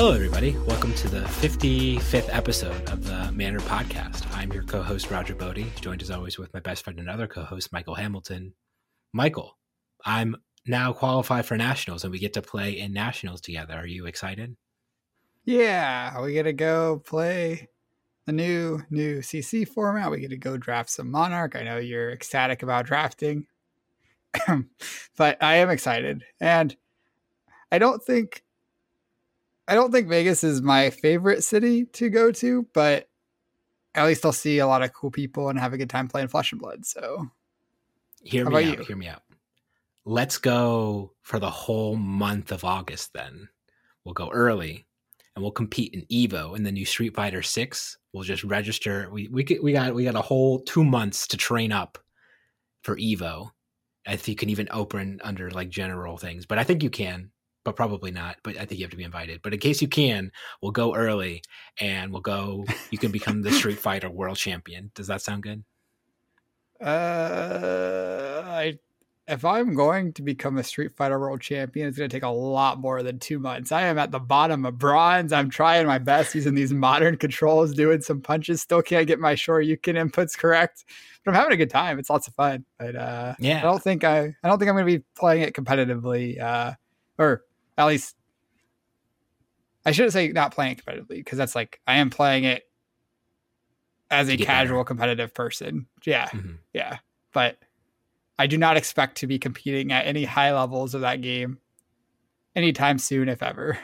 Hello, everybody. Welcome to the 55th episode of the Manner Podcast. I'm your co host, Roger Bodee, joined as always with my best friend and other co host, Michael Hamilton. Michael, I'm now qualified for nationals and we get to play in nationals together. Are you excited? Yeah, we get to go play the new new CC format. We get to go draft some Monarch. I know you're ecstatic about drafting, but I am excited, and I don't think I don't think Vegas is my favorite city to go to, but at least I'll see a lot of cool people and have a good time playing Flesh and Blood. So, hear me out. You? Hear me out. Let's go for the whole month of August. Then we'll go early and we'll compete in Evo in the new Street Fighter Six. We'll just register. We we we got we got a whole two months to train up for Evo. If you can even open under like general things, but I think you can, but probably not. But I think you have to be invited. But in case you can, we'll go early and we'll go. You can become the Street Fighter World Champion. Does that sound good? Uh, I if I'm going to become a Street Fighter World Champion, it's going to take a lot more than two months. I am at the bottom of bronze. I'm trying my best using these modern controls, doing some punches. Still can't get my Shoryuken inputs correct, but I'm having a good time. It's lots of fun. But uh, yeah, I don't think I, I don't think I'm going to be playing it competitively, uh, or at least I shouldn't say not playing competitively because that's like I am playing it as a casual better. competitive person. Yeah, mm-hmm. yeah, but I do not expect to be competing at any high levels of that game anytime soon, if ever.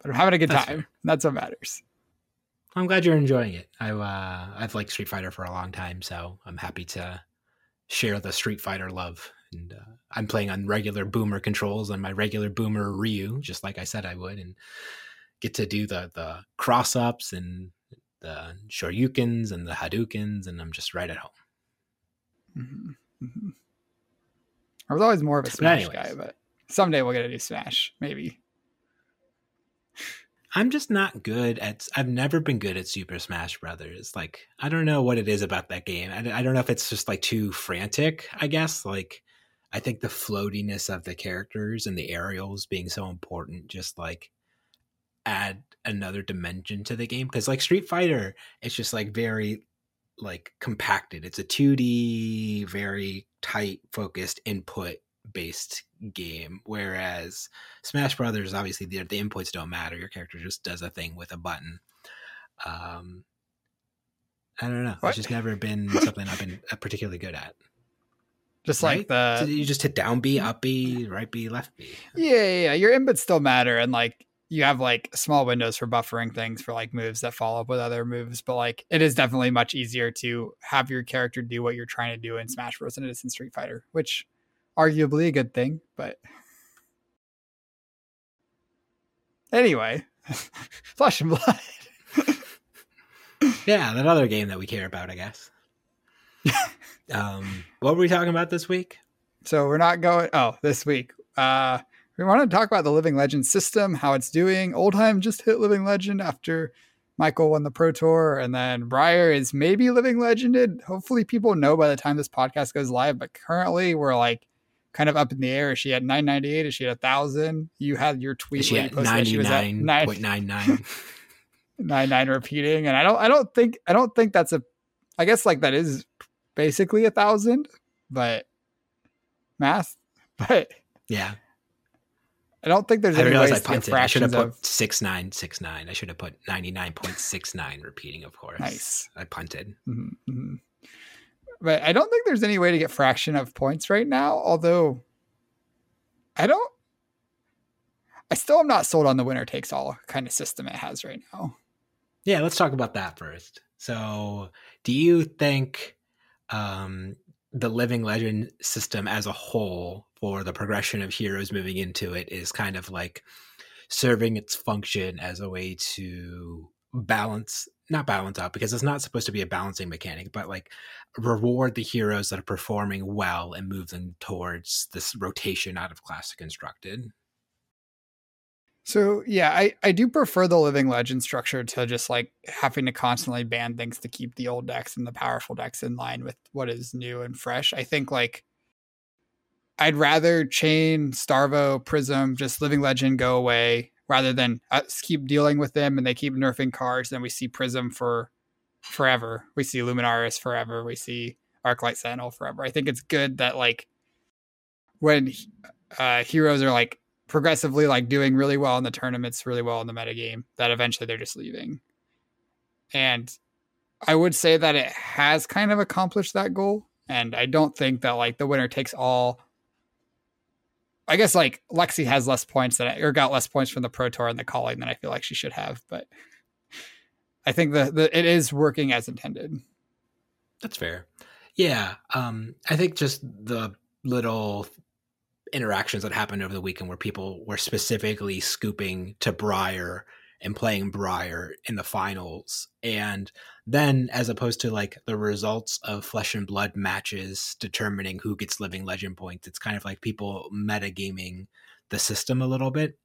But I'm having a good That's time. That's what matters. I'm glad you're enjoying it. I uh, I've liked Street Fighter for a long time, so I'm happy to share the Street Fighter love. And uh, I'm playing on regular boomer controls on my regular boomer Ryu, just like I said I would, and get to do the the cross ups and the Shoryukens and the Hadoukens, and I'm just right at home. Mm-hmm. Mm-hmm. I was always more of a Smash but guy, but someday we'll get a new Smash, maybe. I'm just not good at. I've never been good at Super Smash Brothers. Like I don't know what it is about that game. I, I don't know if it's just like too frantic. I guess like I think the floatiness of the characters and the aerials being so important just like add another dimension to the game because like Street Fighter, it's just like very like compacted. It's a 2D, very tight focused input based game whereas smash brothers obviously the, the inputs don't matter your character just does a thing with a button um i don't know what? it's just never been something i've been uh, particularly good at just right? like the so you just hit down b up b right b left b yeah, yeah yeah your inputs still matter and like you have like small windows for buffering things for like moves that follow up with other moves, but like it is definitely much easier to have your character do what you're trying to do in Smash Bros. than it is in Street Fighter, which arguably a good thing, but anyway, Flesh and Blood. yeah, that other game that we care about, I guess. Um, what were we talking about this week? So we're not going. Oh, this week. Uh, we want to talk about the Living Legend system, how it's doing. Oldhim just hit Living Legend after Michael won the Pro Tour, and then Briar is maybe Living Legended. Hopefully, people know by the time this podcast goes live. But currently, we're like kind of up in the air. Is she at 998? Is she at 1,000? You had your tweet. Is she at 99.99? 99 repeating. And I don't, I don't think, I don't think that's a, I guess like that is basically a thousand, but math, but yeah. I don't think there's I any ways I punted. I should have put of... six nine six nine. I should have put ninety nine point six nine. Repeating, of course. Nice. I punted. Mm-hmm, mm-hmm. But I don't think there's any way to get fraction of points right now. Although, I don't. I still am not sold on the winner takes all kind of system it has right now. Yeah, let's talk about that first. So, do you think um, the living legend system as a whole for the progression of heroes moving into it is kind of like serving its function as a way to balance not balance out because it's not supposed to be a balancing mechanic but like reward the heroes that are performing well and move them towards this rotation out of classic constructed so yeah, I, I do prefer the living legend structure to just like having to constantly ban things to keep the old decks and the powerful decks in line with what is new and fresh. I think like I'd rather Chane, Starvo, Prism, just living legend go away, rather than us keep dealing with them and they keep nerfing cards. Then we see Prism for forever. We see Luminaris forever. We see Arclight Sentinel forever. I think it's good that like when uh, heroes are like progressively like doing really well in the tournaments, really well in the metagame, that eventually they're just leaving. And I would say that it has kind of accomplished that goal. And I don't think that like the winner takes all. I guess like Lexi has less points than or got less points from the Pro Tour and the calling than I feel like she should have, but I think the, the it is working as intended. That's fair. Yeah. Um, I think just the little interactions that happened over the weekend where people were specifically scooping to Briar and playing Briar in the finals. And then, as opposed to like the results of flesh and blood matches determining who gets living legend points, it's kind of like people metagaming the system a little bit.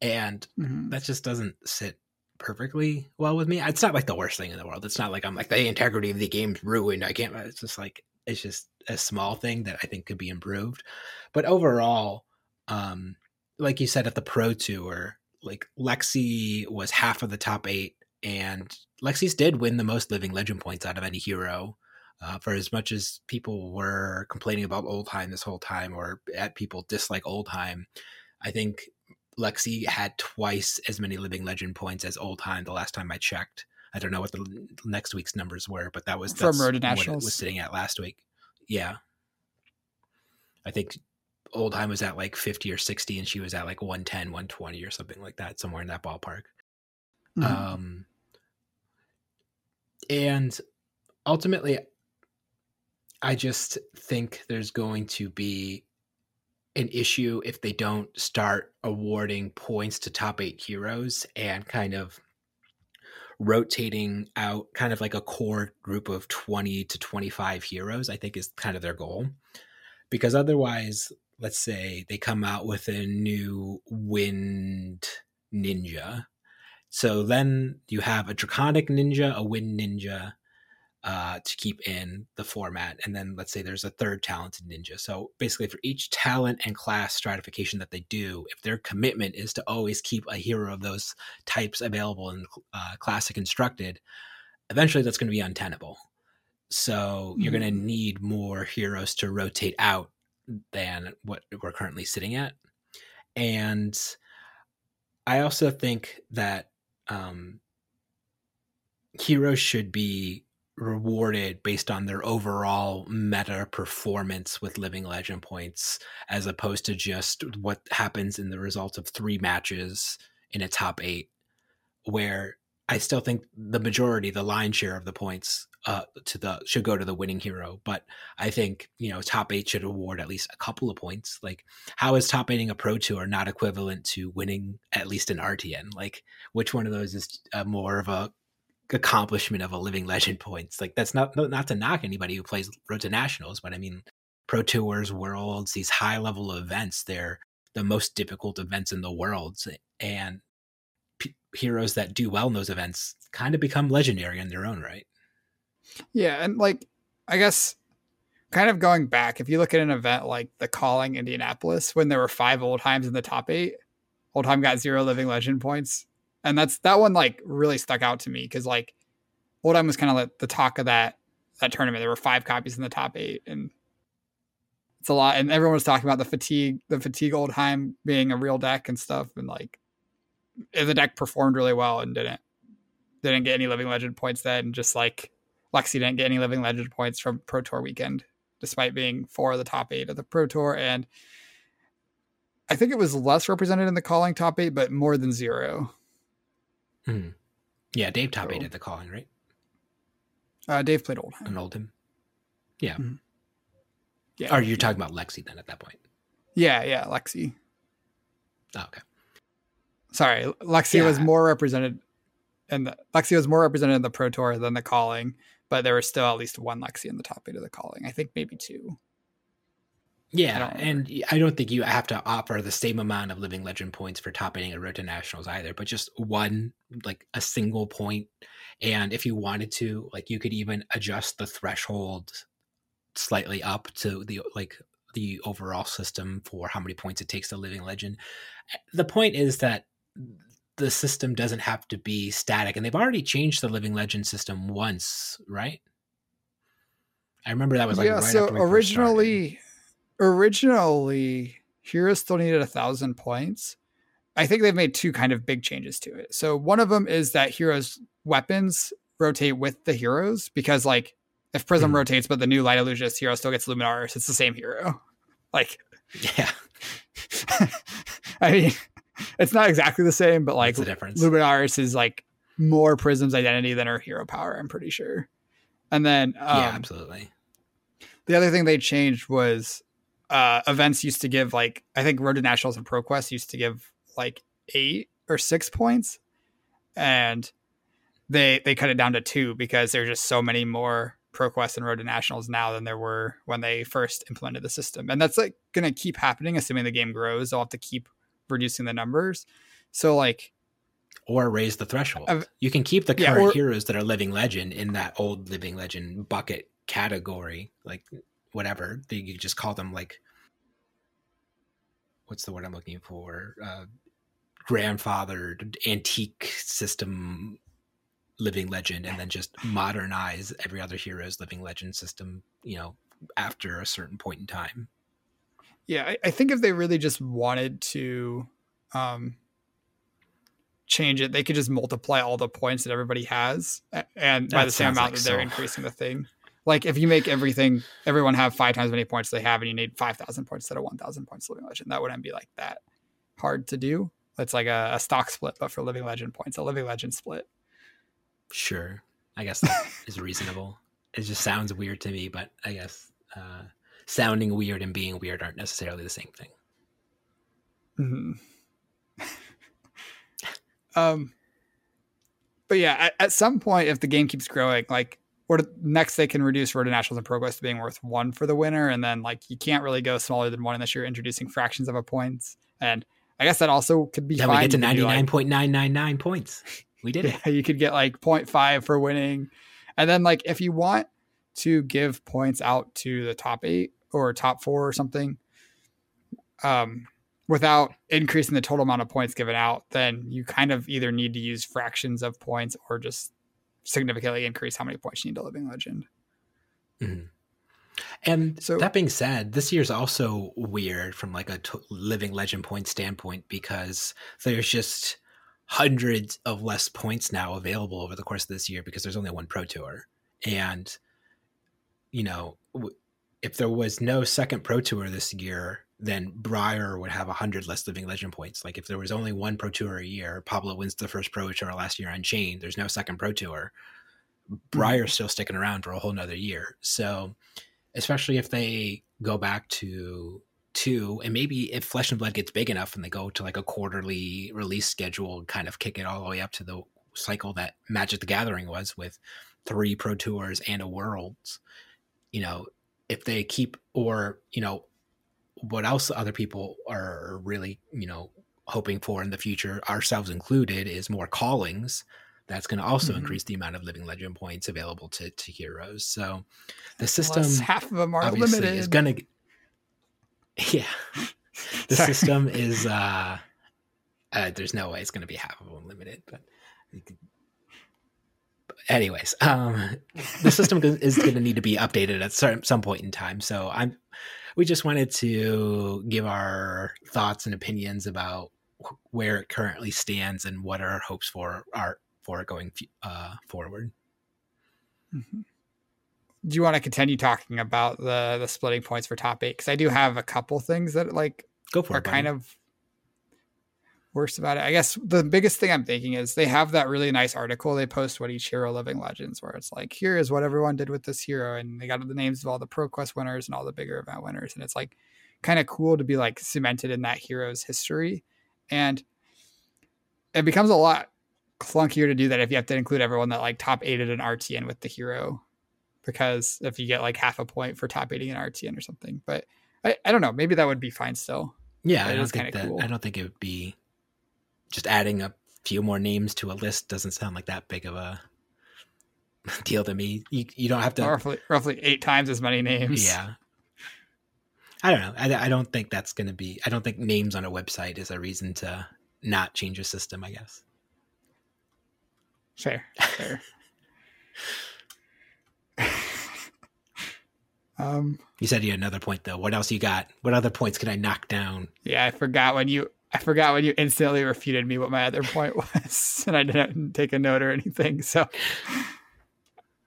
And mm-hmm. that just doesn't sit perfectly well with me. It's not like the worst thing in the world. It's not like I'm like the integrity of the game's ruined. I can't. It's just like it's just a small thing that I think could be improved. But overall, um, like you said at the Pro Tour, like Lexi was half of the top eight, and Lexi's did win the most living legend points out of any hero. Uh, for as much as people were complaining about Oldhim this whole time, or at people dislike Oldhim, I think Lexi had twice as many living legend points as Oldhim the last time I checked. I don't know what the next week's numbers were, but that was from Road to Nationals. Was sitting at last week. Yeah, I think Oldhim was at like 50 or 60 and she was at like 110 120 or something like that somewhere in that ballpark mm-hmm. um and ultimately i just think there's going to be an issue if they don't start awarding points to top eight heroes and kind of rotating out kind of like a core group of 20 to 25 heroes i think is kind of their goal because otherwise let's say they come out with a new wind ninja. So then you have a draconic ninja, a wind ninja uh, to keep in the format. And then let's say there's a third talented ninja. So basically, for each talent and class stratification that they do, if their commitment is to always keep a hero of those types available in uh, classic constructed, eventually that's going to be untenable. So you're mm-hmm. going to need more heroes to rotate out than what we're currently sitting at. And I also think that um, heroes should be rewarded based on their overall meta performance with living legend points as opposed to just what happens in the result of three matches in a top eight where I still think the majority, the line share of the points, uh, to the should go to the winning hero. But I think you know top eight should award at least a couple of points. Like how is top eighting a pro tour not equivalent to winning at least an RTN? Like which one of those is uh, more of a accomplishment of a living legend points? Like that's not not to knock anybody who plays road to nationals, but I mean pro tours, worlds, these high level events, they're the most difficult events in the world, and heroes that do well in those events kind of become legendary in their own right. Yeah, and like I guess kind of going back, if you look at an event like the Calling Indianapolis, when there were five Oldhims in the top eight, Oldhim got zero living legend points. And that's that one like really stuck out to me because like Oldhim was kind of like the talk of that that tournament. There were five copies in the top eight, and it's a lot. And everyone was talking about the fatigue, the fatigue Oldhim being a real deck and stuff, and like the deck performed really well and didn't didn't get any living legend points then. Just like Lexi didn't get any living legend points from Pro Tour weekend, despite being four of the top eight of the Pro Tour. And I think it was less represented in the calling top eight, but more than zero. Hmm. Yeah, Dave top so, eight at the calling, right? Uh, Dave played Oldhim. An Oldhim. Yeah. Mm-hmm. Yeah. Are you talking about Lexi then at that point? Yeah, yeah, Lexi. Oh, okay. Sorry, Lexi yeah. was more represented, and Lexi was more represented in the Pro Tour than the Calling, but there was still at least one Lexi in the top eight of the Calling. I think maybe two. Yeah, I and I don't think you have to offer the same amount of living legend points for top eighting a road to nationals either, but just one, like a single point. And if you wanted to, like you could even adjust the threshold slightly up to the like the overall system for how many points it takes to living legend. The point is that the system doesn't have to be static, and they've already changed the living legend system once, right? I remember that was like yeah. right so after we first originally, originally, heroes still needed a thousand points. I think they've made two kind of big changes to it. So one of them is that heroes' weapons rotate with the heroes because, like, if Prism Mhm. rotates, but the new Light Illusionist hero still gets Luminaris, it's the same hero. Like. Yeah, I mean, it's not exactly the same, but like what's the difference? Luminaris is like more Prism's identity than her hero power. I'm pretty sure. And then um, yeah, absolutely. the other thing they changed was uh, events used to give like I think Road to Nationals and ProQuest used to give like eight or six points, and they they cut it down to two because there's just so many more ProQuest and Road to Nationals now than there were when they first implemented the system, and that's like gonna keep happening assuming the game grows. They'll have to keep reducing the numbers. So like Or raise the threshold. You can keep the yeah, current or- heroes that are living legend in that old living legend bucket category, like whatever. They- You just call them like what's the word I'm looking for? Uh, grandfathered antique system living legend, and then just modernize every other hero's living legend system. You know, after a certain point in time. Yeah, I, I think if they really just wanted to um, change it, they could just multiply all the points that everybody has, and by the same amount like that they're so. increasing the thing. Like if you make everything, everyone have five times as many points they have, and you need five thousand points instead of one thousand points living legend, that wouldn't be like that hard to do. It's like a, a stock split, but for living legend points, a living legend split. Sure. I guess that is reasonable. It just sounds weird to me, but I guess uh, sounding weird and being weird aren't necessarily the same thing. Mhm. um, but yeah, at, at some point, if the game keeps growing, like, or next they can reduce Road to Nationals and ProQuest to being worth one for the winner, and then like you can't really go smaller than one unless you're introducing fractions of a points. And I guess that also could be Then fine. we get to ninety nine point nine nine nine points. We did it. yeah, you could get like 0.5 for winning. And then like if you want to give points out to the top eight or top four or something, um, without increasing the total amount of points given out, then you kind of either need to use fractions of points or just significantly increase how many points you need to living legend. Mhm. And So- that being said, this year's also weird from like a t- living legend point standpoint because there's just hundreds of less points now available over the course of this year because there's only one pro tour. And you know, w- if there was no second pro tour this year, then Briar would have 100 less living legend points. Like if there was only one pro tour a year, Pablo wins the first pro tour last year on Chane, there's no second pro tour. Mm-hmm. Briar's still sticking around for a whole nother year. So, especially if they go back to two, and maybe if Flesh and Blood gets big enough and they go to like a quarterly release schedule, and kind of kick it all the way up to the cycle that Magic the Gathering was with three Pro Tours and a Worlds. You know, if they keep, or, you know, what else other people are really, you know, hoping for in the future, ourselves included, is more callings. That's going to also Mhm. increase the amount of living legend points available to, to heroes. So the system Plus, half of them are limited. is going to, yeah, the Sorry. system is, uh, uh, there's no way it's going to be half of them limited, but but anyways, um, the system is going to need to be updated at some point in time. So I'm, we just wanted to give our thoughts and opinions about where it currently stands and what our hopes for are for it going uh, forward. Mhm. Do you want to continue talking about the the splitting points for top eight? Because I do have a couple things that like Go for are it. buddy. kind of worse about it. I guess the biggest thing I'm thinking is they have that really nice article they post what each hero living legends where it's like here is what everyone did with this hero and they got the names of all the pro quest winners and all the bigger event winners and it's like kind of cool to be like cemented in that hero's history and it becomes a lot clunkier to do that if you have to include everyone that like top aided an RTN with the hero because if you get like half a point for top aiding an RTN or something but I, I don't know maybe that would be fine still Yeah, I don't think that. cool. I don't think it would be just adding a few more names to a list doesn't sound like that big of a deal to me. You you don't have to. roughly roughly eight times as many names. Yeah. I don't know. I, I don't think that's going to be. I don't think names on a website is a reason to not change a system, I guess. Fair, fair. um, You said you had another point though. What else you got? What other points can I knock down? yeah, I forgot when you. I forgot when you instantly refuted me what my other point was, and I didn't take a note or anything. So,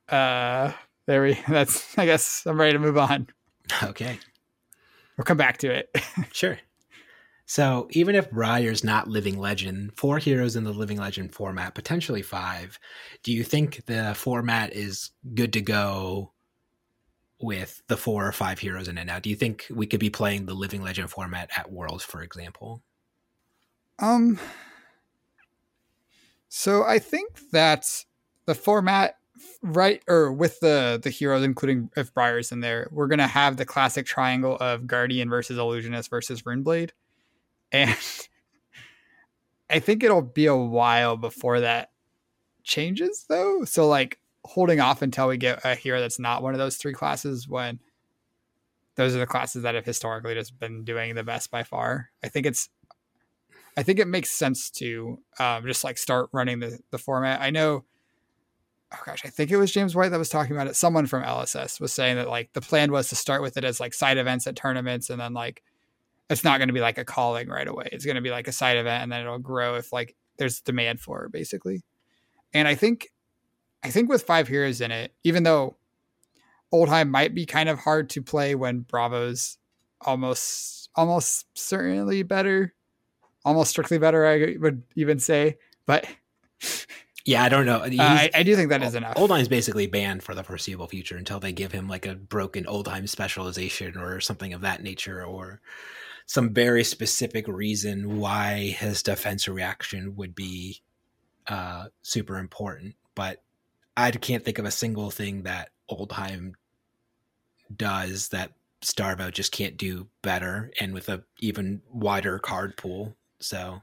uh, there we. That's. I guess I'm ready to move on. Okay. We'll come back to it. Sure. So even if Briar's not Living Legend, four heroes in the Living Legend format, potentially five, do you think the format is good to go with the four or five heroes in it now? Do you think we could be playing the Living Legend format at Worlds, for example? Um. So I think that the format, right, or with the the heroes, including if Briar's in there, we're gonna have the classic triangle of Guardian versus Illusionist versus Runeblade, and I think it'll be a while before that changes, though. So like holding off until we get a hero that's not one of those three classes when those are the classes that have historically just been doing the best by far. I think it's I think it makes sense to um, just like start running the, the format. I know, oh gosh, I think it was James White that was talking about it. Someone from LSS was saying that like the plan was to start with it as like side events at tournaments and then like it's not going to be like a calling right away. It's going to be like a side event and then it'll grow if like there's demand for it basically. And I think, I think with five heroes in it, even though Oldhim might be kind of hard to play when Bravo's almost almost certainly better almost strictly better, I would even say. But Yeah, I don't know. uh, I, I do think that is enough. Oldhim's basically banned for the foreseeable future until they give him like a broken Oldhim specialization or something of that nature, or some very specific reason why his defense reaction would be uh, super important. But I can't think of a single thing that Oldhim does that Starvo just can't do better, and with a even wider card pool. So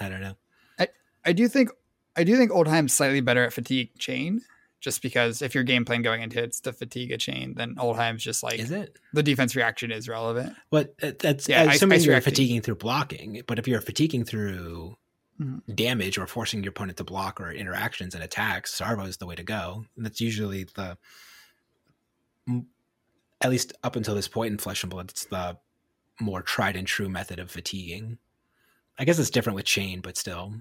I don't know. I I do think I do think Oldhim's slightly better at fatigue Chane, just because if your game plan going into it's to fatigue a chain, then Oldhim's just like Is it? the defense reaction is relevant. But that- that's Yeah, ice- assuming you're reacting. fatiguing through blocking. But if you're fatiguing through Mhm. damage or forcing your opponent to block or interactions and attacks, Starvo is the way to go. And that's usually the, at least up until this point in Flesh and Blood, it's the more tried and true method of fatiguing. I guess it's different with Chane, but still.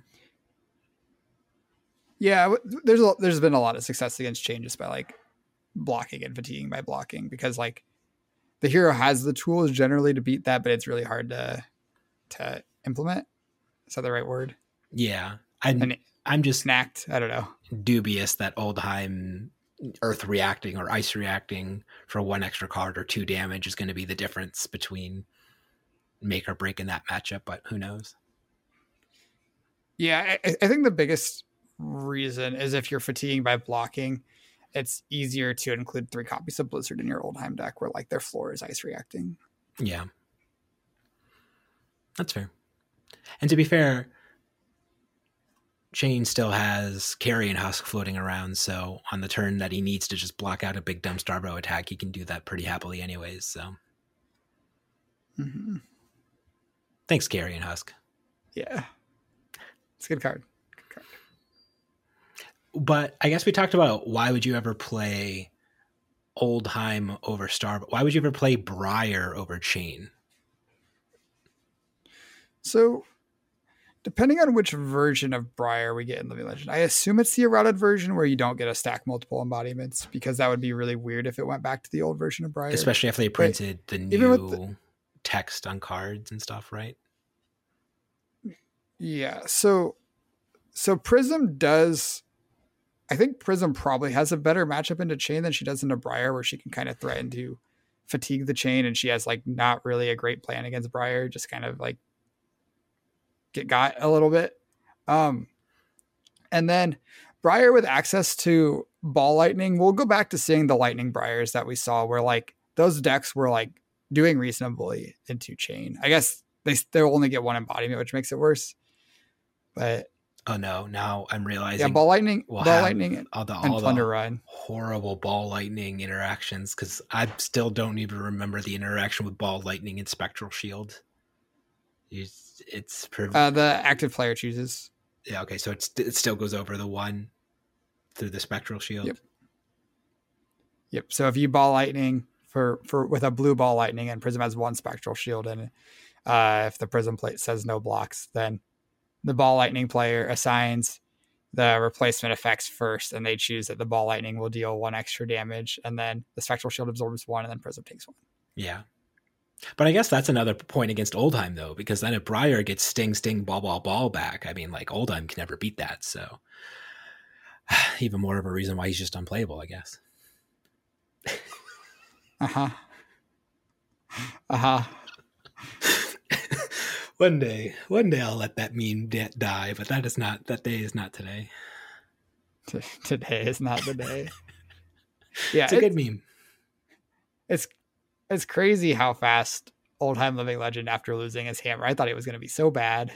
Yeah, there's a, there's been a lot of success against Chane just by like blocking and fatiguing by blocking because like the hero has the tools generally to beat that, but it's really hard to to implement. Is that the right word? Yeah. I'm, And I'm just snacked. I don't know. dubious that Oldhim Earth reacting or Ice reacting for one extra card or two damage is going to be the difference between make or break in that matchup, but who knows? Yeah, I, I think the biggest reason is if you're fatiguing by blocking, it's easier to include three copies of Blizzard in your Oldhim deck where like their floor is ice reacting. Yeah. That's fair. And to be fair, Chane still has Carrion Husk floating around, so on the turn that he needs to just block out a big dumb Starvo attack, he can do that pretty happily anyways, so hmm thanks, Carrion Husk. Yeah, it's a good card. But I guess we talked about why would you ever play Oldhim over Star? Why would you ever play Briar over Chane? So, depending on which version of Briar we get in Living Legend, I assume it's the eroded version where you don't get to stack multiple embodiments because that would be really weird if it went back to the old version of Briar. Especially if they printed the even with new text on cards and stuff, right? Yeah. So so Prism does I think Prism probably has a better matchup into Chane than she does into Briar, where she can kind of threaten to fatigue the Chane and she has like not really a great plan against Briar, just kind of like get got a little bit. Um and then Briar with access to ball lightning, we'll go back to seeing the lightning Briars that we saw where like those decks were like doing reasonably into Chane. I guess they they'll only get one embodiment, which makes it worse. But Oh no! Now I'm realizing yeah, ball lightning, we'll ball lightning, and all the all plunder the run. horrible ball lightning interactions because I still don't even remember the interaction with ball lightning and spectral shield. You, it's per- Uh, the active player chooses. yeah okay. So it's it still goes over the one through the spectral shield. Yep. Yep. So if you ball lightning for for with a blue ball lightning and Prism has one spectral shield and uh, if the Prism plate says no blocks, then the ball lightning player assigns the replacement effects first, and they choose that the ball lightning will deal one extra damage, and then the spectral shield absorbs one, and then Prism takes one. Yeah. But I guess that's another point against Oldheim though, because then if Briar gets sting, sting, ball, ball, ball back, I mean, like Oldheim can never beat that. So even more of a reason why he's just unplayable, I guess. Uh huh. Uh huh. One day, one day I'll let that meme die, but that is not that day is not today. Today is not the day. Yeah, It's a good meme. it's it's crazy how fast Oldhim Living Legend after losing his hammer. I thought it was going to be so bad.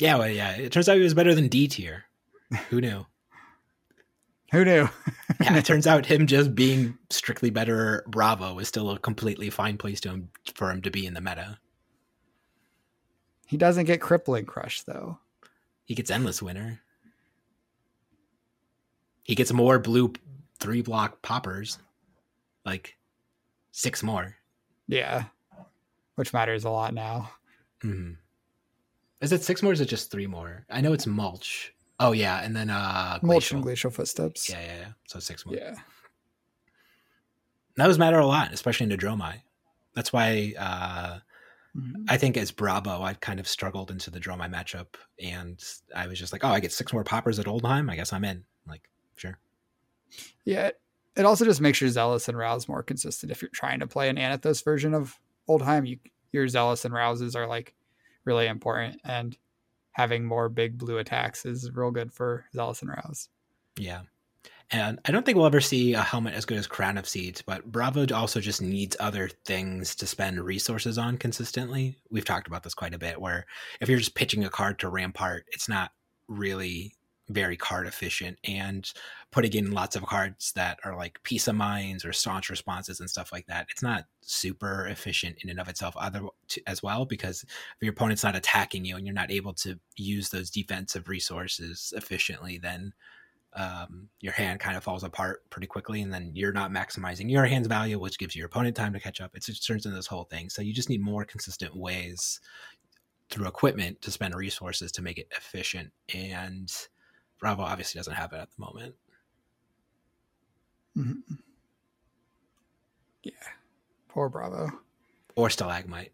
Yeah, well, yeah. It turns out he was better than D tier. Who knew? Who knew? yeah, it turns out him just being strictly better Bravo is still a completely fine place to him for him to be in the meta. He doesn't get crippling crush though. He gets Endless Winter. He gets more blue three block poppers, like six more. Yeah, which matters a lot now. hmm Is it six more? or Is it just three more? I know it's mulch. Oh yeah, and then uh, Mulch and glacial footsteps. Yeah, yeah, yeah. So six more. yeah. That Those matter a lot, especially in Dromai. That's why uh, Mhm. I think as Bravo, I kind of struggled into the Dromai matchup, and I was just like, oh, I get six more poppers at Oldhim. I guess I'm in. Like, sure. Yeah. It, it also just makes your zealous and rouse more consistent. If you're trying to play an Anothos version of Oldhim, you your zealous and rouses are like really important, and having more big blue attacks is real good for zealous and rouse. Yeah. And I don't think we'll ever see a helmet as good as Crown of Seeds, but Bravo also just needs other things to spend resources on consistently. We've talked about this quite a bit, where if you're just pitching a card to Rampart, it's not really very card efficient. And putting in lots of cards that are like Peace of Minds or Staunch Responses and stuff like that, it's not super efficient in and of itself other as well, because if your opponent's not attacking you and you're not able to use those defensive resources efficiently, then um, your hand kind of falls apart pretty quickly, and then you're not maximizing your hand's value, which gives your opponent time to catch up. It just turns into this whole thing. So you just need more consistent ways through equipment to spend resources to make it efficient. And Bravo obviously doesn't have it at the moment. Mhm. Yeah. Poor Bravo. Or Stalagmite.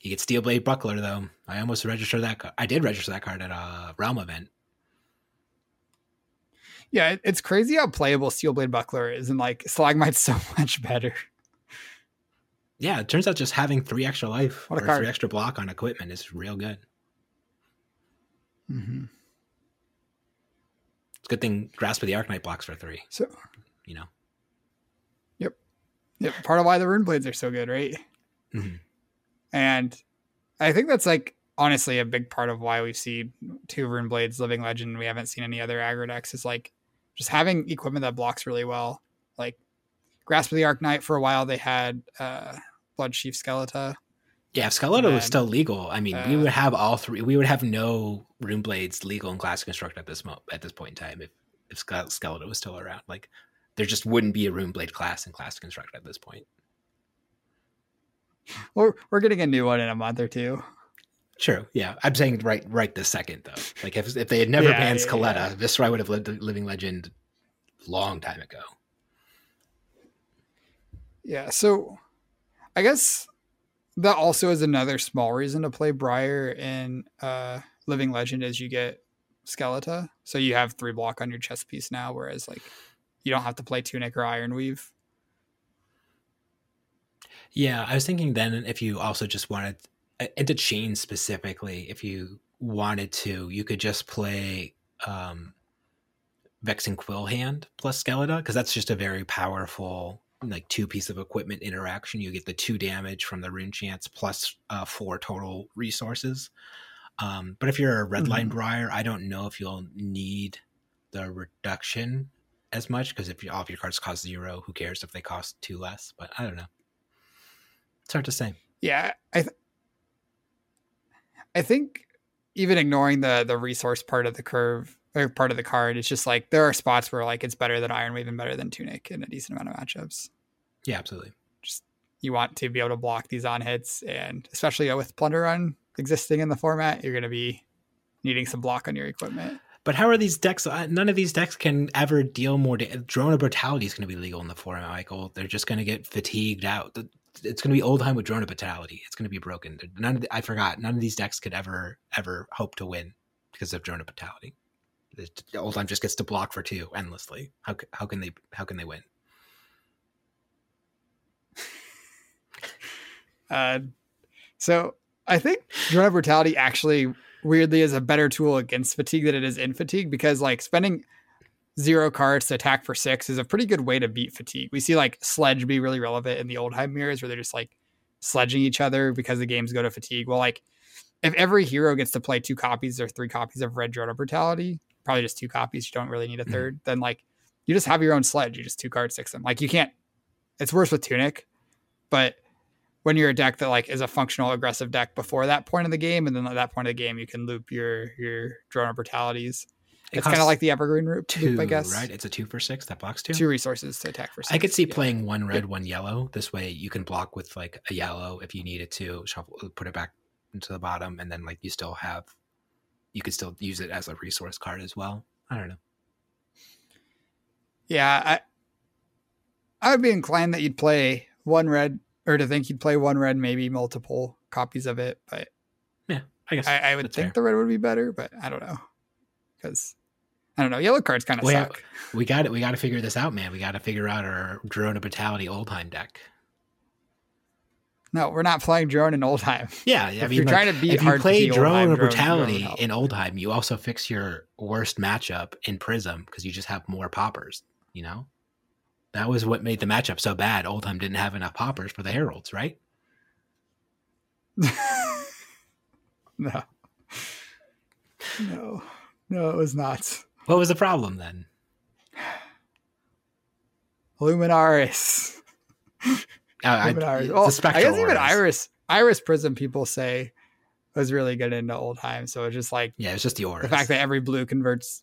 You get steel blade Buckler though. I almost registered that. Card. I did register that card at a Realm event. Yeah, it, it's crazy how playable Steelblade Buckler is, and like Stalagmite's so much better. Yeah, it turns out just having three extra life or card. three extra block on equipment is real good. Mm-hmm. It's a good thing Grasp of the Arknight blocks for three. So, You know. Yep. Yep. part of why the rune blades are so good, right? Mhm. And I think that's like honestly a big part of why we see two rune blades living legend. We haven't seen any other aggro decks. Is like just having equipment that blocks really well. Like Grasp of the Arknight for a while, they had uh, Bloodsheath Skeleta. Yeah, if Skeletor Man. was still legal, I mean, we Uh, would have all three. We would have no Rune Blades legal in Classic Construct at this mo- at this point in time if if Ske- Skeletor was still around. Like, there just wouldn't be a Rune Blade class in Classic Construct at this point. We're we're getting a new one in a month or two. True. Yeah, I'm saying right right this second though. Like if if they had never Yeah, banned yeah, Skeleta, yeah. Viserai would have lived Living Legend long time ago. Yeah, so I guess that also is another small reason to play Briar in uh, Living Legend is you get Skeleta, So you have three block on your chest piece now, whereas like you don't have to play Tunic or Iron Weave. Yeah, I was thinking then if you also just wanted into Chane specifically, if you wanted to, you could just play um Vexing Quillhand plus Skeletor, because that's just a very powerful like two piece of equipment interaction. You get the two damage from the runechants plus uh, four total resources. Um, but if you're a red line Mhm. briar, I don't know if you'll need the reduction as much because if you, all of your cards cost zero, who cares if they cost two less? But I don't know. It's hard to say. Yeah, I th- I think even ignoring the the resource part of the curve or part of the card, it's just like there are spots where like it's better than Ironwave and better than Tunic in a decent amount of matchups. Yeah, absolutely. Just you want to be able to block these on hits, and especially with Plunder Run existing in the format, you're going to be needing some block on your equipment. But how are these decks? Uh, none of these decks can ever deal more. Da- Drone of Brutality is going to be legal in the format, Michael. They're just going to get fatigued out. It's going to be Oldhim with Drone of Brutality. It's going to be broken. None of the, I forgot. None of these decks could ever ever hope to win because of Drone of Brutality. Oldhim just gets to block for two endlessly. How how can they how can they win? uh, so I think Drone of Brutality actually weirdly is a better tool against fatigue than it is in fatigue because like spending zero cards to attack for six is a pretty good way to beat fatigue. We see like sledge be really relevant in the Oldhim mirrors where they're just like sledging each other because the games go to fatigue. Well, like if every hero gets to play two copies or three copies of Red Drone of Brutality, probably just two copies, you don't really need a 3rd mm-hmm. then like you just have your own sledge. You just two card six them. Like you can't. It's worse with Tunic, but when you're a deck that like is a functional aggressive deck before that point of the game, and then at that point of the game, you can loop your your drone of brutalities. It it's kind of like the evergreen route, two, I guess. Right? It's a two for six that blocks two. Two resources to attack for six. I could see yeah. playing one red, one yellow. This way, you can block with like a yellow if you needed to. Shuffle, uh, put it back into the bottom, and then like you still have, you could still use it as a resource card as well. I don't know. Yeah, I I would be inclined that you'd play one red or to think you'd play one red, maybe multiple copies of it. But yeah, I guess I, I would think fair. the red would be better, but I don't know because I don't know. Yellow cards kind of suck. we got it. We got to figure this out, man. We got to figure out our drone of brutality Oldhim deck. No, we're not flying drone in Oldhim. Yeah, if I mean, you're like, trying to beat if you play drone of brutality drone in Oldhim, you also fix your worst matchup in Prism because you just have more poppers. You know. That was what made the matchup so bad. Oldhim didn't have enough poppers for the Heralds, right? no. No. No, it was not. What was the problem then? Luminaris. Uh, Luminaris. I, well, I guess even Iris Iris Prism people say was really good into Oldhim. So it's just like Yeah, it's just the aura. The fact that every blue converts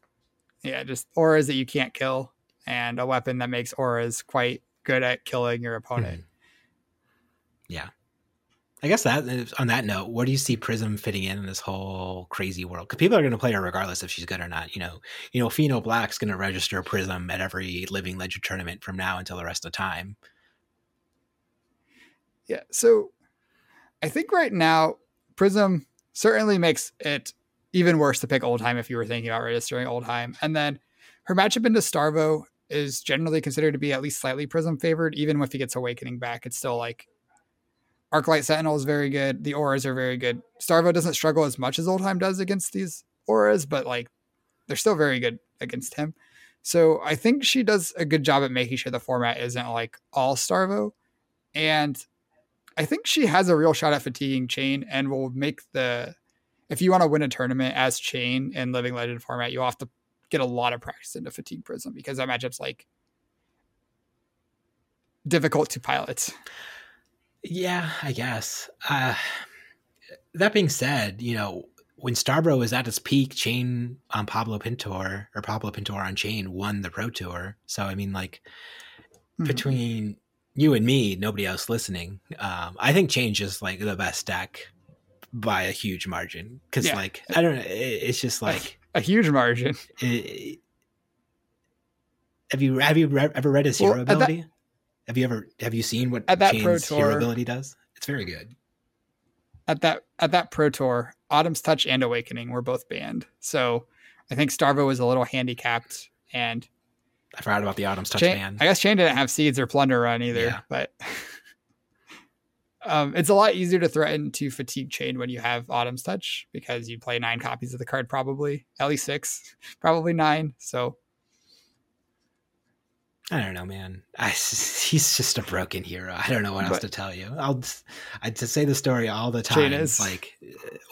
yeah, just auras that you can't kill and a weapon that makes auras quite good at killing your opponent. Mm-hmm. Yeah. I guess that on that note, where do you see Prism fitting in in this whole crazy world? Because people are going to play her regardless if she's good or not. You know, you know, Pheno Black's going to register Prism at every Living Legend tournament from now until the rest of time. Yeah, so I think right now Prism certainly makes it even worse to pick Oldhim if you were thinking about registering Oldhim, and then her matchup into Starvo is generally considered to be at least slightly Prism favored. Even if he gets Awakening back, it's still like Arclight Sentinel is very good. The auras are very good. Starvo doesn't struggle as much as Oldhim does against these auras, but like they're still very good against him. So I think she does a good job at making sure the format isn't like all Starvo. And I think she has a real shot at fatiguing Chane and will make the if you want to win a tournament as Chane in Living Legend format, you'll have to get a lot of practice into fatigue prism because that matchup's like difficult to pilot. Yeah, I guess. Uh, that being said, you know, when Starbro was at its peak, Chane on Pablo Pintor or Pablo Pintor on Chane won the Pro Tour. So I mean, like mm-hmm. between you and me, nobody else listening, um, I think Chane is like the best deck by a huge margin. Because yeah. like I don't know, it, it's just like a huge margin. It, have you have you re- ever read his hero well, ability? That, have you ever have you seen what at that Pro Tour, hero ability does? It's very good. At that at that Pro Tour, Autumn's Touch and Awakening were both banned. So I think Starvo was a little handicapped and I forgot about the Autumn's Touch Chane, ban. I guess Chane didn't have seeds or plunder run either, yeah. but Um, it's a lot easier to threaten to fatigue Chane when you have Autumn's Touch because you play nine copies of the card, probably at least six, probably nine. So I don't know, man. I, he's just a broken hero. I don't know what else to tell you. I'll I to say the story all the time. Is. Like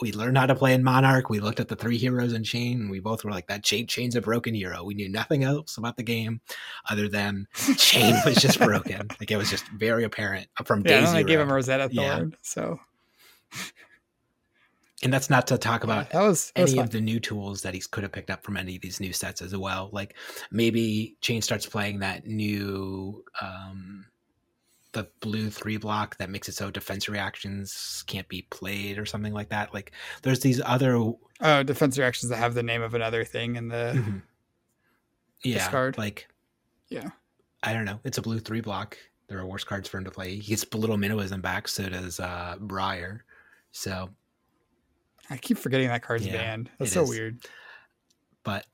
we learned how to play in Monarch. We looked at the three heroes in Chane, and we both were like, "That Chane Chane's a broken hero." We knew nothing else about the game other than Chane was just broken. Like it was just very apparent from day yeah, zero. I gave him Rosetta Thorn, yeah. so. And that's not to talk about that was, that any fun. of the new tools that he could have picked up from any of these new sets as well. Like maybe Chane starts playing that new um the blue three block that makes it so defense reactions can't be played or something like that. Like there's these other oh defense reactions that have the name of another thing in the Mhm. yeah Discard. like yeah. I don't know. It's a blue three block. There are worse cards for him to play. He gets a little minnowism back, so does uh Briar. So I keep forgetting that card's Yeah, banned. That's so is. weird. but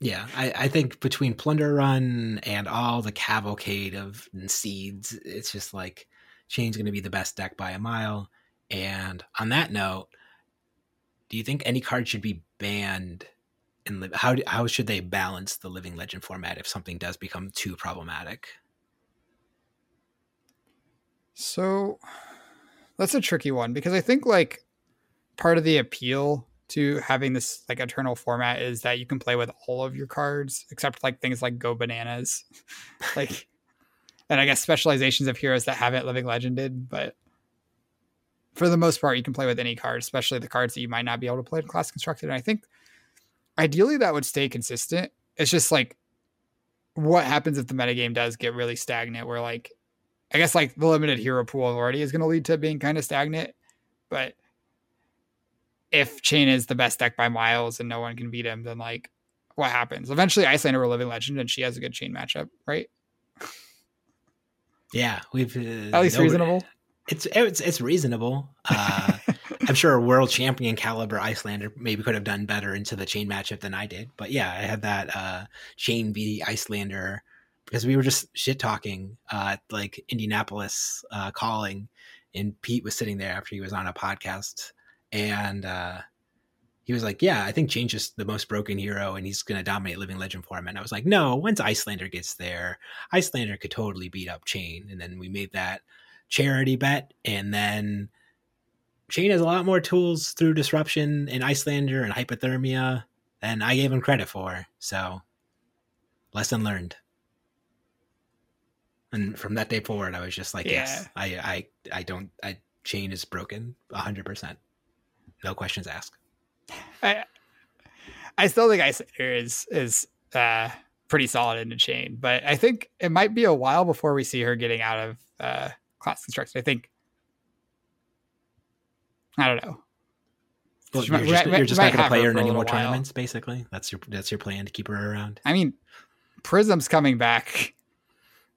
yeah, I, I think between Plunder Run and all the cavalcade of seeds, it's just like Chane's going to be the best deck by a mile. And on that note, do you think any card should be banned? And how do, how should they balance the Living Legend format if something does become too problematic? So that's a tricky one because I think like part of the appeal to having this like eternal format is that you can play with all of your cards except like things like go bananas. like and I guess specializations of heroes that haven't living legended, but for the most part you can play with any card, especially the cards that you might not be able to play in classic constructed. And I think ideally that would stay consistent. It's just like what happens if the metagame does get really stagnant where like I guess like the limited hero pool already is going to lead to being kind of stagnant. But if Chane is the best deck by miles and no one can beat him, then like what happens? Eventually, Iyslander will living legend and she has a good Chane matchup, right? Yeah, we've uh, At least no- reasonable. It's it's it's reasonable. Uh, I'm sure a world champion caliber Iyslander maybe could have done better into the Chane matchup than I did. But yeah, I had that uh, Chane v Iyslander because we were just shit talking uh, like Indianapolis uh, calling, and Pete was sitting there after he was on a podcast, and uh, he was like, "Yeah, I think Chane's just the most broken hero, and he's going to dominate Living Legend format." And I was like, "No, once Iyslander gets there, Iyslander could totally beat up Chane." And then we made that charity bet, and then Chane has a lot more tools through disruption and Iyslander and hypothermia than I gave him credit for. So, lesson learned. And from that day forward, I was just like, yes, I, I, I don't, I Chane is broken, hundred percent, no questions asked. I I still think Iyslander is is uh, pretty solid in the Chane, but I think it might be a while before we see her getting out of uh, class construction. I think I don't know. Well, you're might- just, might- you're just not going to play her in any more tournaments. Basically, that's your that's your plan to keep her around. I mean, Prism's coming back.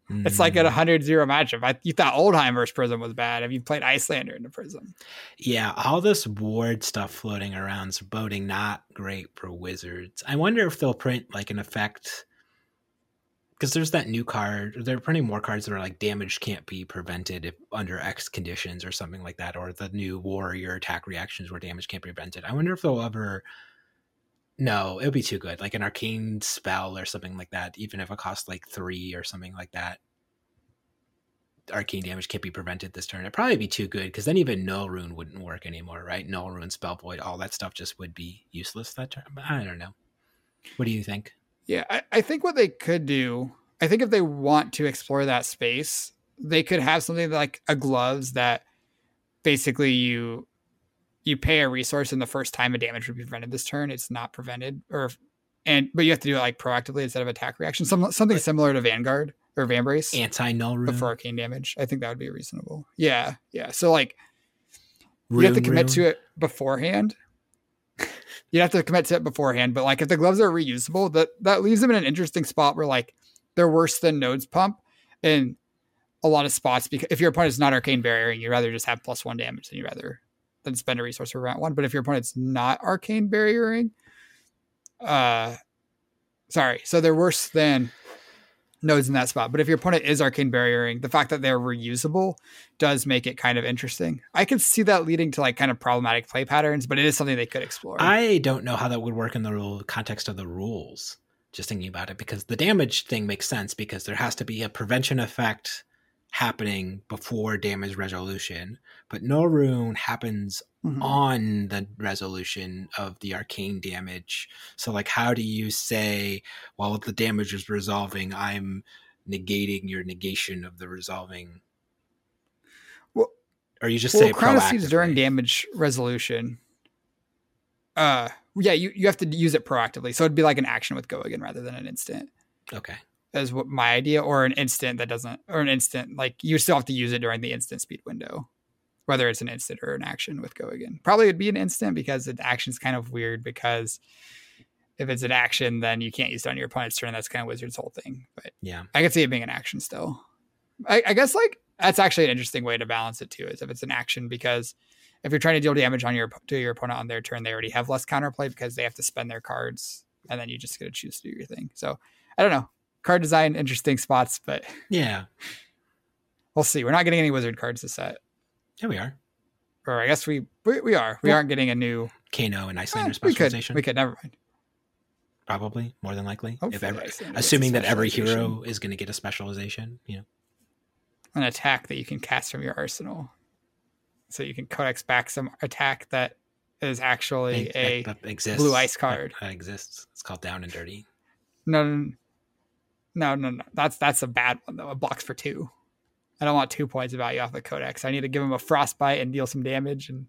It's like Mm. at a 100 0 matchup. I, you thought Oldheimer's versus Prism was bad. Have you played Iyslander into Prism? Yeah, all this ward stuff floating around is boding not great for wizards. I wonder if they'll print like an effect because there's that new card. They're printing more cards that are like damage can't be prevented if under X conditions or something like that, or the new warrior attack reactions where damage can't be prevented. I wonder if they'll ever. No, it would be too good, like an arcane spell or something like that. Even if it costs like three or something like that, arcane damage can't be prevented this turn. It'd probably be too good because then even null rune wouldn't work anymore, right? Null rune, spell void, all that stuff just would be useless that turn. But I don't know. What do you think? Yeah, I, I think what they could do, I think if they want to explore that space, they could have something like a gloves that basically you you pay a resource and the first time a damage would be prevented this turn, it's not prevented or and but you have to do it like proactively instead of attack reaction. Some something similar to Vanguard or Vanbrace. Anti null rune. for arcane damage. I think that would be reasonable. Yeah, yeah. So like rune you have to commit rune? to it beforehand. you have to commit to it beforehand, but like if the gloves are reusable, that that leaves them in an interesting spot where like they're worse than nodes pump in a lot of spots because if your opponent is not arcane barriering, you'd rather just have plus one damage than you'd rather than spend a resource for round one. But if your opponent's not arcane barriering, uh sorry, so they're worse than nodes in that spot. But if your opponent is arcane barriering, the fact that they're reusable does make it kind of interesting. I can see that leading to like kind of problematic play patterns, but it is something they could explore. I don't know how that would work in the context of the rules. Just thinking about it, because the damage thing makes sense because there has to be a prevention effect happening before damage resolution, but no rune happens Mhm. on the resolution of the arcane damage. So, like, how do you say, while the damage is resolving, I'm negating your negation of the resolving? Well- or you just well, say of during damage resolution. Uh, yeah, you, you have to use it proactively. So it'd be like an action with go again rather than an instant. Okay. Is what my idea, or an instant that doesn't, or an instant like you still have to use it during the instant speed window, whether it's an instant or an action with go again. Probably would be an instant because the action's kind of weird because if it's an action, then you can't use it on your opponent's turn. That's kind of Wizard's whole thing. But Yeah. I could see it being an action still. I, I guess like that's actually an interesting way to balance it too. Is if it's an action because if you're trying to deal damage on your to your opponent on their turn, they already have less counterplay because they have to spend their cards, and then you just get to choose to do your thing. So I don't know. Card design, interesting spots, but Yeah. we'll see. We're not getting any wizard cards this set, Here we are. or I guess we we, we are. We Well, aren't getting a new. Kano and Eh, Iyslander we could. specialization. We could. Never mind. Probably more than likely. if ever, Iyslander assuming that every hero is going to get a specialization, you know. An attack that you can cast from your arsenal, so you can codex back some attack that is actually That- a that exists. blue ice card. That, exists. It's called Down and Dirty. No, no, no, no, no. No. That's that's a bad one though. A box for two. I don't want two points of value off the codex. I need to give him a frostbite and deal some damage and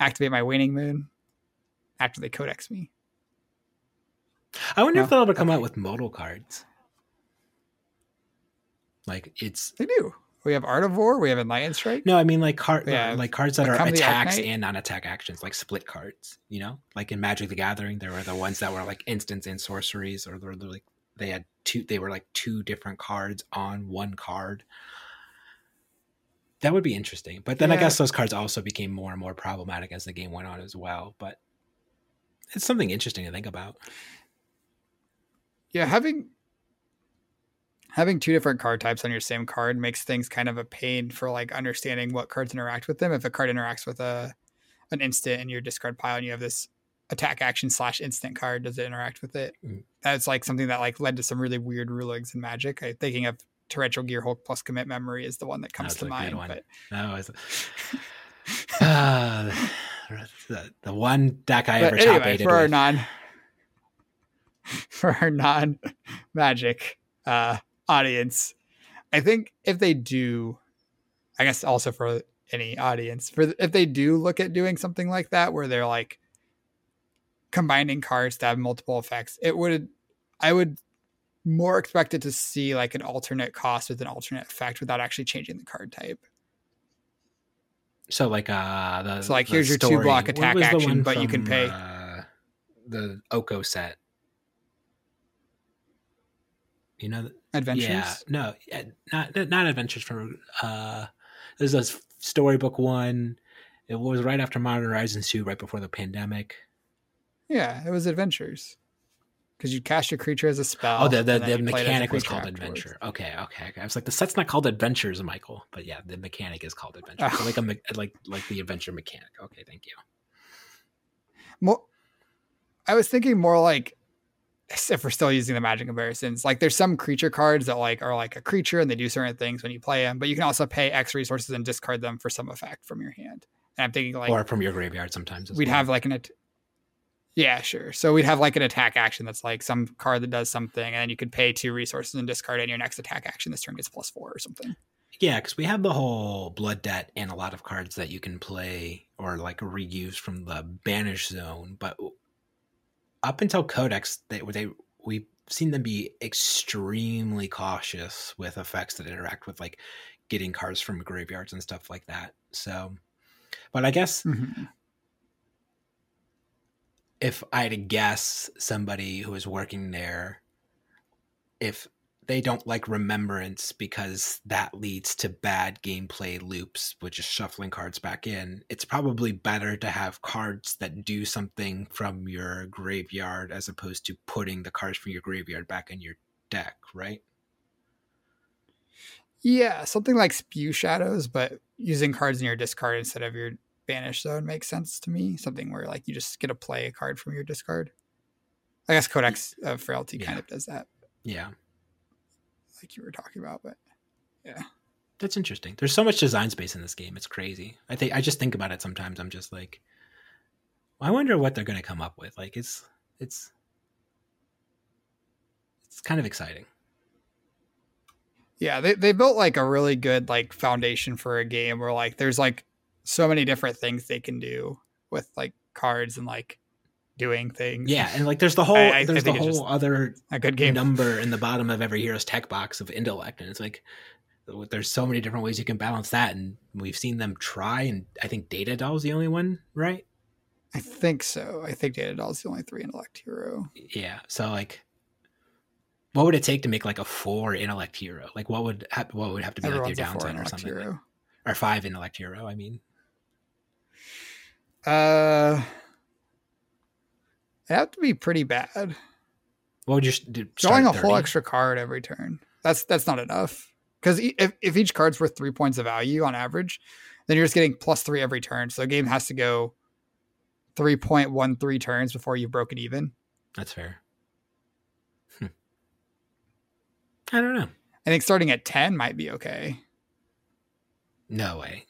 activate my waning moon after they codex me. I wonder if they'll ever come out with modal cards. Like it's They do. We have Art of War. We have Enlightened Strike. no, I mean like card like cards that are attacks and non-attack actions, like split cards. You know, like in Magic the Gathering, there were the ones that were like instants and sorceries, or they're like they had two. They were like two different cards on one card. That would be interesting, but then I guess those cards also became more and more problematic as the game went on as well. But it's something interesting to think about. Yeah, having having two different card types on your same card makes things kind of a pain for like understanding what cards interact with them. If a card interacts with a an instant in your discard pile and you have this attack action slash instant card, does it interact with it? Mm. That's like something that like led to some really weird rulings in Magic. I thinking of Torrential Gearhulk plus commit memory is the one that comes That's to mind. But No, it's, uh, the, the one deck I But ever top anyway, aided for our with. non for our non magic uh audience, I think if they do, I guess also for any audience, for if they do look at doing something like that where they're like combining cards to have multiple effects, it would I would more expect it to see like an alternate cost with an alternate effect without actually changing the card type. So like uh the So, like, the here's your story- two-block attack action, one but you can pay- uh, the Oko set. You know, Adventures. yeah, no, not not adventures from. uh There's a storybook one. It was right after Modern Horizons two, right before the pandemic. Yeah, it was adventures. Because you cast your creature as a spell. Oh, the the, the you play it as a mechanic was called afterwards. Adventure. Okay, okay, okay. I was like, the set's not called Adventures, Michael, but yeah, the mechanic is called Adventure. So like a like like the adventure mechanic. Okay, thank you. More, I was thinking more like, if we're still using the magic comparisons, like there's some creature cards that like are like a creature and they do certain things when you play them, but you can also pay X resources and discard them for some effect from your hand. And I'm thinking like or from your graveyard sometimes. We'd well. have like an yeah sure so we'd have like an attack action that's like some card that does something and then you could pay two resources and discard it and your next attack action this turn gets plus four or something Yeah, because we have the whole blood debt and a lot of cards that you can play or like reuse from the banish zone. But up until Codex, they they we've seen them be extremely cautious with effects that interact with like getting cards from graveyards and stuff like that. So, but I guess mm-hmm. If I had to guess somebody who is working there, if they don't like remembrance because that leads to bad gameplay loops, which is shuffling cards back in, it's probably better to have cards that do something from your graveyard as opposed to putting the cards from your graveyard back in your deck, right? Yeah, something like Spew Shadows, but using cards in your discard instead of your banish zone makes sense to me. Something where like you just get to play a card from your discard. I guess Codex of Frailty kind of does that, Yeah. like you were talking about. But yeah. That's interesting. There's so much design space in this game. It's crazy. I think I just think about it sometimes. I'm just like, I wonder what they're going to come up with. Like it's it's it's kind of exciting. yeah, they they built like a really good like foundation for a game where like there's like so many different things they can do with like cards and like doing things. Yeah, and like there's the whole I- I there's the whole other a good game. number in the bottom of every hero's tech box of intellect, and it's like there's so many different ways you can balance that, and we've seen them try, and I think Data Doll's the only one, right? I think so. I think Data Doll's the only three intellect hero. Yeah. So like, what would it take to make like a four intellect hero? Like, what would ha- what would have to be Everyone's like your four downside or something, hero. or five intellect hero? I mean, Uh, it have to be pretty bad. what would you do? Drawing a start at whole extra card every turn. That's that's not enough. Because if, if each card's worth three points of value on average, then you're just getting plus three every turn. So the game has to go three point one three turns before you've broken even. That's fair. Hmm. I don't know. I think starting at ten might be okay. No way.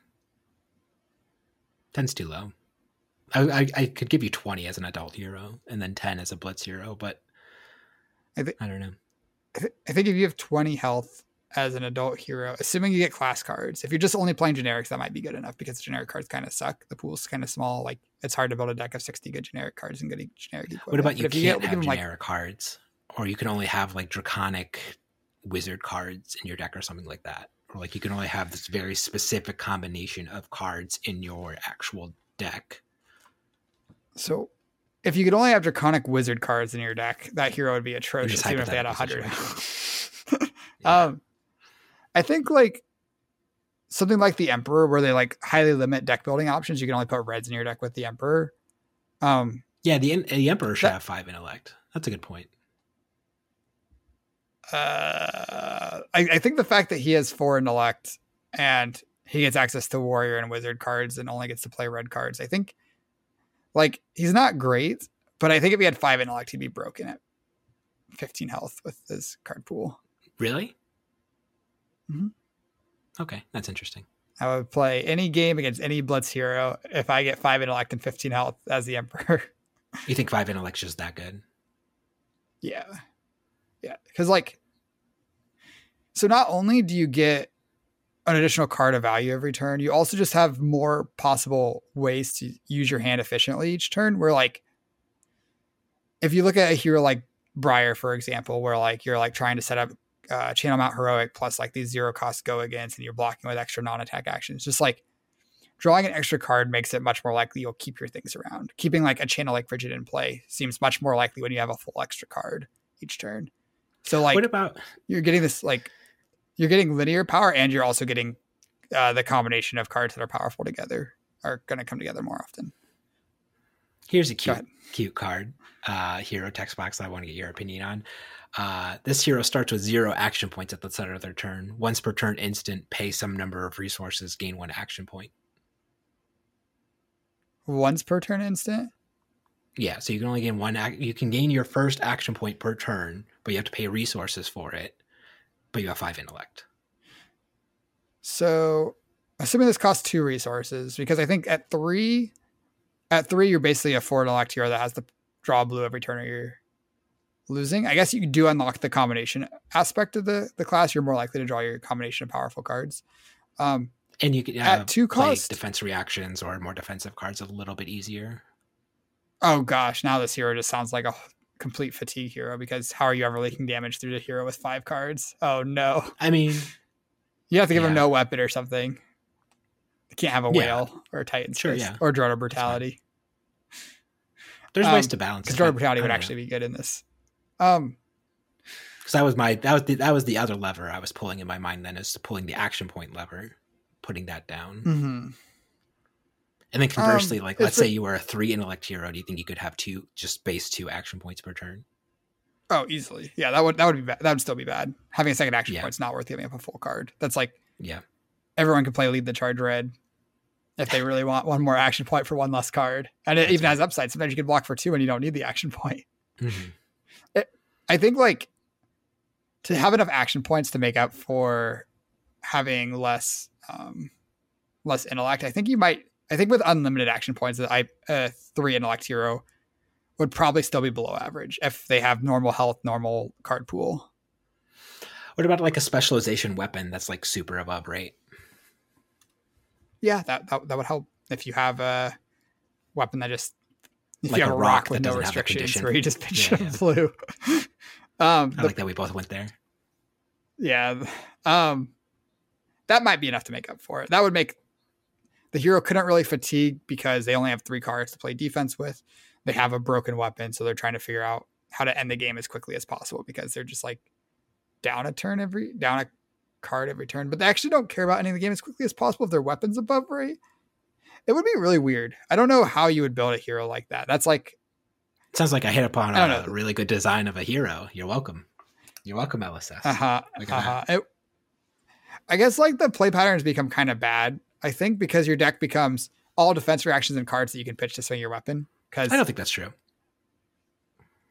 Ten's too low. I, I I could give you twenty as an adult hero, and then ten as a blitz hero, but I thi- I don't know. I, th- I think if you have 20 health as an adult hero, assuming you get class cards, if you're just only playing generics, that might be good enough because generic cards kind of suck. The pool's kind of small. Like it's hard to build a deck of 60 good generic cards and good generic equipment. What about you But can't get- have generic cards, or you can only have like draconic wizard cards in your deck, or something like that, or like you can only have this very specific combination of cards in your actual deck. So if you could only have draconic wizard cards in your deck, that hero would be atrocious, even if they had a hundred. Yeah. um, I think like something like the Emperor, where they like highly limit deck building options. You can only put reds in your deck with the Emperor. Um, yeah, the the emperor should That- have five intellect. That's a good point. uh, I, I think the fact that he has four intellect and he gets access to warrior and wizard cards and only gets to play red cards. I think like he's not great, but I think if he had five intellect, he'd be broken at 15 health with his card pool. Really? Mhm. Okay, that's interesting. I would play any game against any Blitz hero if I get five intellect and 15 health as the Emperor. You think five intellect's just that good? Yeah. Yeah. Because, like, so not only do you get an additional card of value every turn, you also just have more possible ways to use your hand efficiently each turn. Where, like, if you look at a hero like Briar, for example, where, like, you're like trying to set up uh, Channel Mount Heroic plus like these zero cost go against and you're blocking with extra non attack actions, just like drawing an extra card makes it much more likely you'll keep your things around. Keeping like a channel like Frigid in play seems much more likely when you have a full extra card each turn. So like what about you're getting this like you're getting linear power and you're also getting uh, the combination of cards that are powerful together are going to come together more often. here's a cute cute card, uh, hero text box. I want to get your opinion on. Uh, this hero starts with zero action points at the start of their turn. Once per turn, instant. Pay some number of resources. Gain one action point. Once per turn instant. Yeah, so you can only gain one. Ac- you can gain your first action point per turn, but you have to pay resources for it. But you have five intellect. So assuming this costs two resources, because I think at three, at three you're basically a four intellect hero that has to draw blue every turn or you're losing. I guess you do unlock the combination aspect of the the class. You're more likely to draw your combination of powerful cards. Um, And you can uh, At two cost? defense reactions or more defensive cards a little bit easier. oh gosh, now this hero just sounds like a complete fatigue hero because how are you ever leaking damage through the hero with five cards? Oh no, I mean, you have to give him no weapon or something. You can't have a Yeah. whale or a Titan Sure, yeah. or Drone of Brutality. there's ways Um, to balance. Because. Drone of Brutality would don't know. actually be good in this. Um, because that was my that was the, that was the other lever I was pulling in my mind. Then is pulling the action point lever, putting that down, mhm. And then conversely, Um, like let's say you were a three intellect hero. Do you think you could have two just base two action points per turn? Oh, easily. Yeah, that would that would be bad. That would still be bad. Having a second action Yeah. point's not worth giving up a full card. That's like Yeah, everyone can play lead the charge red if they really want one more action point for one less card. And it That's even right. has upside. Sometimes you can block for two and you don't need the action point. Mhm. I think like to have enough action points to make up for having less um less intellect, I think you might I think with unlimited action points I uh three intellect hero would probably still be below average if they have normal health, normal card pool. What about like a specialization weapon that's like super above rate? Yeah, that, that that would help if you have a weapon that just If Like you have a rock rock, that with no doesn't have restrictions, where you just pitch Yeah, yeah. blue. um, I the like that we both went there. Yeah. Um that might be enough to make up for it. That would make the hero couldn't really fatigue because they only have three cards to play defense with. They have a broken weapon, so they're trying to figure out how to end the game as quickly as possible because they're just like down a turn every down a card every turn. But they actually don't care about ending the game as quickly as possible if their weapon's above rate. It would be really weird. I don't know how you would build a hero like that. That's like Sounds like I hit upon I a know. really good design of a hero. You're welcome. You're welcome, LSS. Uh-huh. Uh-huh. It, I guess like the play patterns become kind of bad. I think because your deck becomes all defense reactions and cards that you can pitch to swing your weapon. Because I don't think that's true.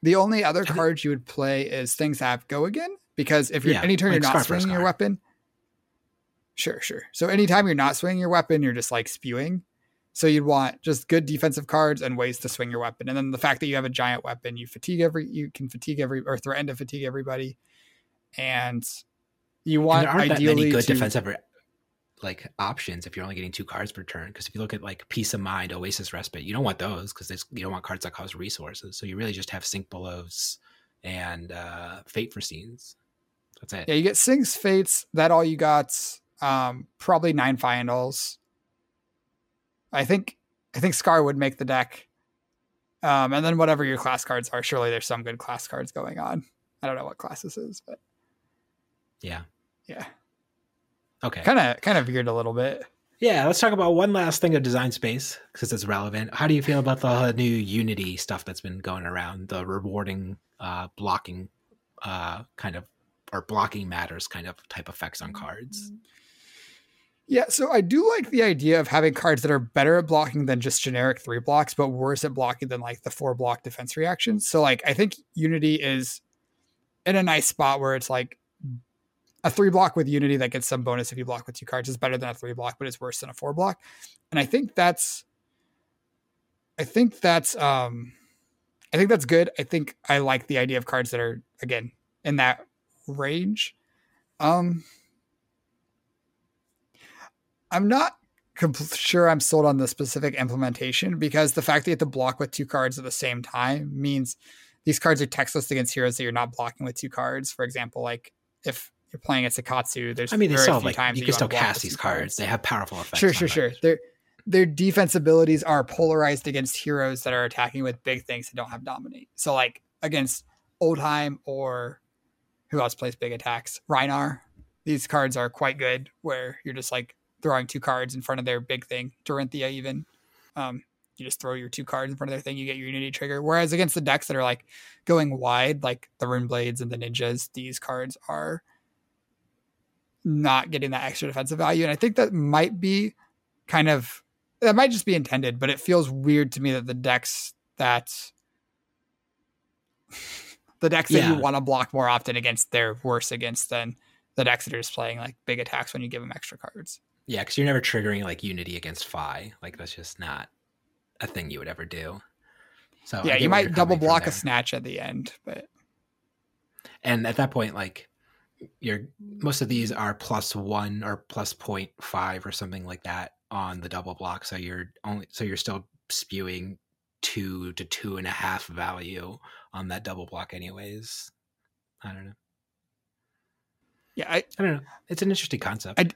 the only other cards you would play is things that have go again. Because if you're Yeah, any turn like you're not swinging your weapon, sure, sure. So anytime you're not swinging your weapon, you're just like spewing. So you'd want just good defensive cards and ways to swing your weapon. And then the fact that you have a giant weapon, you fatigue every, you can fatigue every or threaten to fatigue everybody, and you And want there aren't that many good to, defensive like options if you're only getting two cards per turn. Because if you look at like Peace of Mind, Oasis Respite, you don't want those because you don't want cards that cost resources. So you really just have Sink Belows and uh, Fate for Scenes. That's it. Yeah, you get Sings Fates. That all you got. Um, probably nine Finals. I think I think Scar would make the deck. Um, and then whatever your class cards are, surely there's some good class cards going on. I don't know what class this is, but Yeah. yeah, Okay. kind of kind of veered a little bit. Yeah, let's talk about one last thing of design space because it's relevant. How do you feel about the new Unity stuff that's been going around? The rewarding uh, blocking uh, kind of or blocking matters kind of type effects on cards. Yeah, so I do like the idea of having cards that are better at blocking than just generic three blocks, but worse at blocking than like the four block defense reactions. So like I think Unity is in a nice spot where it's like a three block with Unity that gets some bonus if you block with two cards is better than a three block, but it's worse than a four block. And I think that's I think that's um I think that's good. I think I like the idea of cards that are again in that range. Um I'm not compl- sure I'm sold on the specific implementation because the fact that you have to block with two cards at the same time means these cards are textless against heroes that you're not blocking with two cards. For example, like if you're playing a Sakatsu, there's I mean, they very still like times you can still cast these cards. They have powerful effects. Sure, sure, sure. Their their defense abilities are polarized against heroes that are attacking with big things that don't have dominate. So like against Oldhim or who else plays big attacks? Rhinar. These cards are quite good where you're just like throwing two cards in front of their big thing. Dorinthea even. Um, you just throw your two cards in front of their thing, you get your unity trigger. Whereas against the decks that are like going wide, like the Rune Blades and the Ninjas, these cards are not getting that extra defensive value. And I think that might be kind of that might just be intended, but it feels weird to me that the decks that the decks that you want to block more often against they're worse against than the decks that are just playing like big attacks when you give them extra cards. Yeah, because you're never triggering like Unity against Fai. Like that's just not a thing you would ever do. So yeah, you might double block a snatch at the end, but and at that point like you're most of these are plus one or plus 0.5 or something like that on the double block so you're only so you're still spewing two to two and a half value on that double block anyways i don't know yeah, I, i don't know it's an interesting concept I-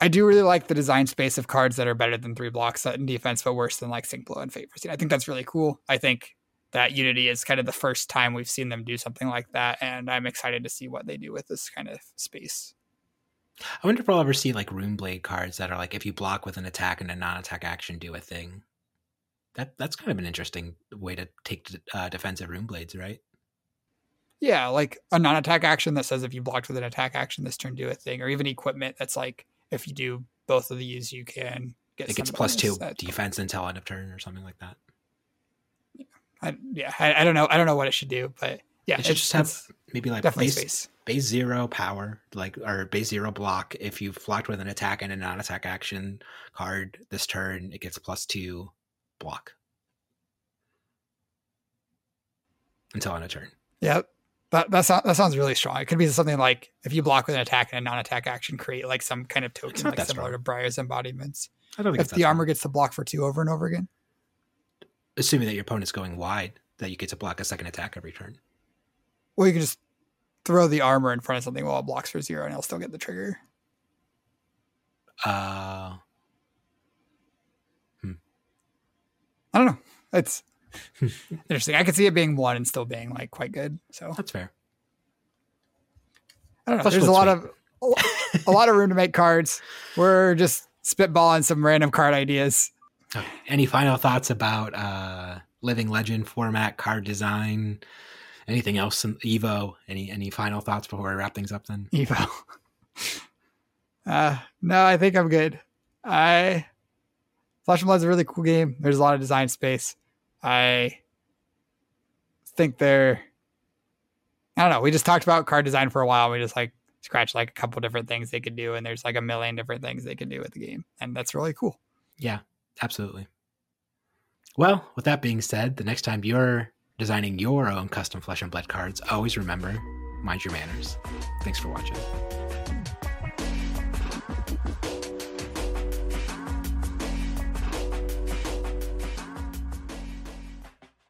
I do really like the design space of cards that are better than three blocks in defense, but worse than like Sink Below and Fate. I think that's really cool. I think that Unity is kind of the first time we've seen them do something like that, and I'm excited to see what they do with this kind of space. i wonder if we'll ever see like rune blade cards that are like if you block with an attack and a non-attack action do a thing that that's kind of an interesting way to take uh, defensive rune blades right Yeah, like a non-attack action that says if you blocked with an attack action this turn, do a thing, or even equipment that's like if you do both of these, you can get. it gets plus two defense until end of turn or something like that I, yeah, I, I don't know. I don't know what it should do, but yeah, it should just have maybe like base, space. base zero power, like or base zero block. If you've blocked with an attack and a non-attack action card this turn, it gets plus two block until end of turn. Yeah, that that, sound, that sounds really strong. It could be something like if you block with an attack and a non-attack action, create like some kind of token, like similar strong. to Briar's embodiments. I don't think If the armor gets to block for two over and over again, assuming that your opponent's going wide, that you get to block a second attack every turn. Well, you can just throw the armor in front of something while it blocks for zero, and it'll still get the trigger. Uh, I don't know. It's interesting. I could see it being one and still being like quite good. So that's fair. I don't know. There's a lot of a lot of room to make cards. We're just spitballing some random card ideas. Okay. Any final thoughts about uh, Living Legend format, card design, anything else in Evo? Any any final thoughts before I wrap things up? Then Evo. uh, no, I think I'm good. I Flesh and Blood is a really cool game. There's a lot of design space. I think they're. I don't know. We just talked about card design for a while. We just like scratch like a couple different things they could do, and there's like a million different things they can do with the game, and that's really cool. Yeah, absolutely. Well, with that being said, the next time you're designing your own custom flesh and blood cards, always remember mind your manners. Thanks for watching.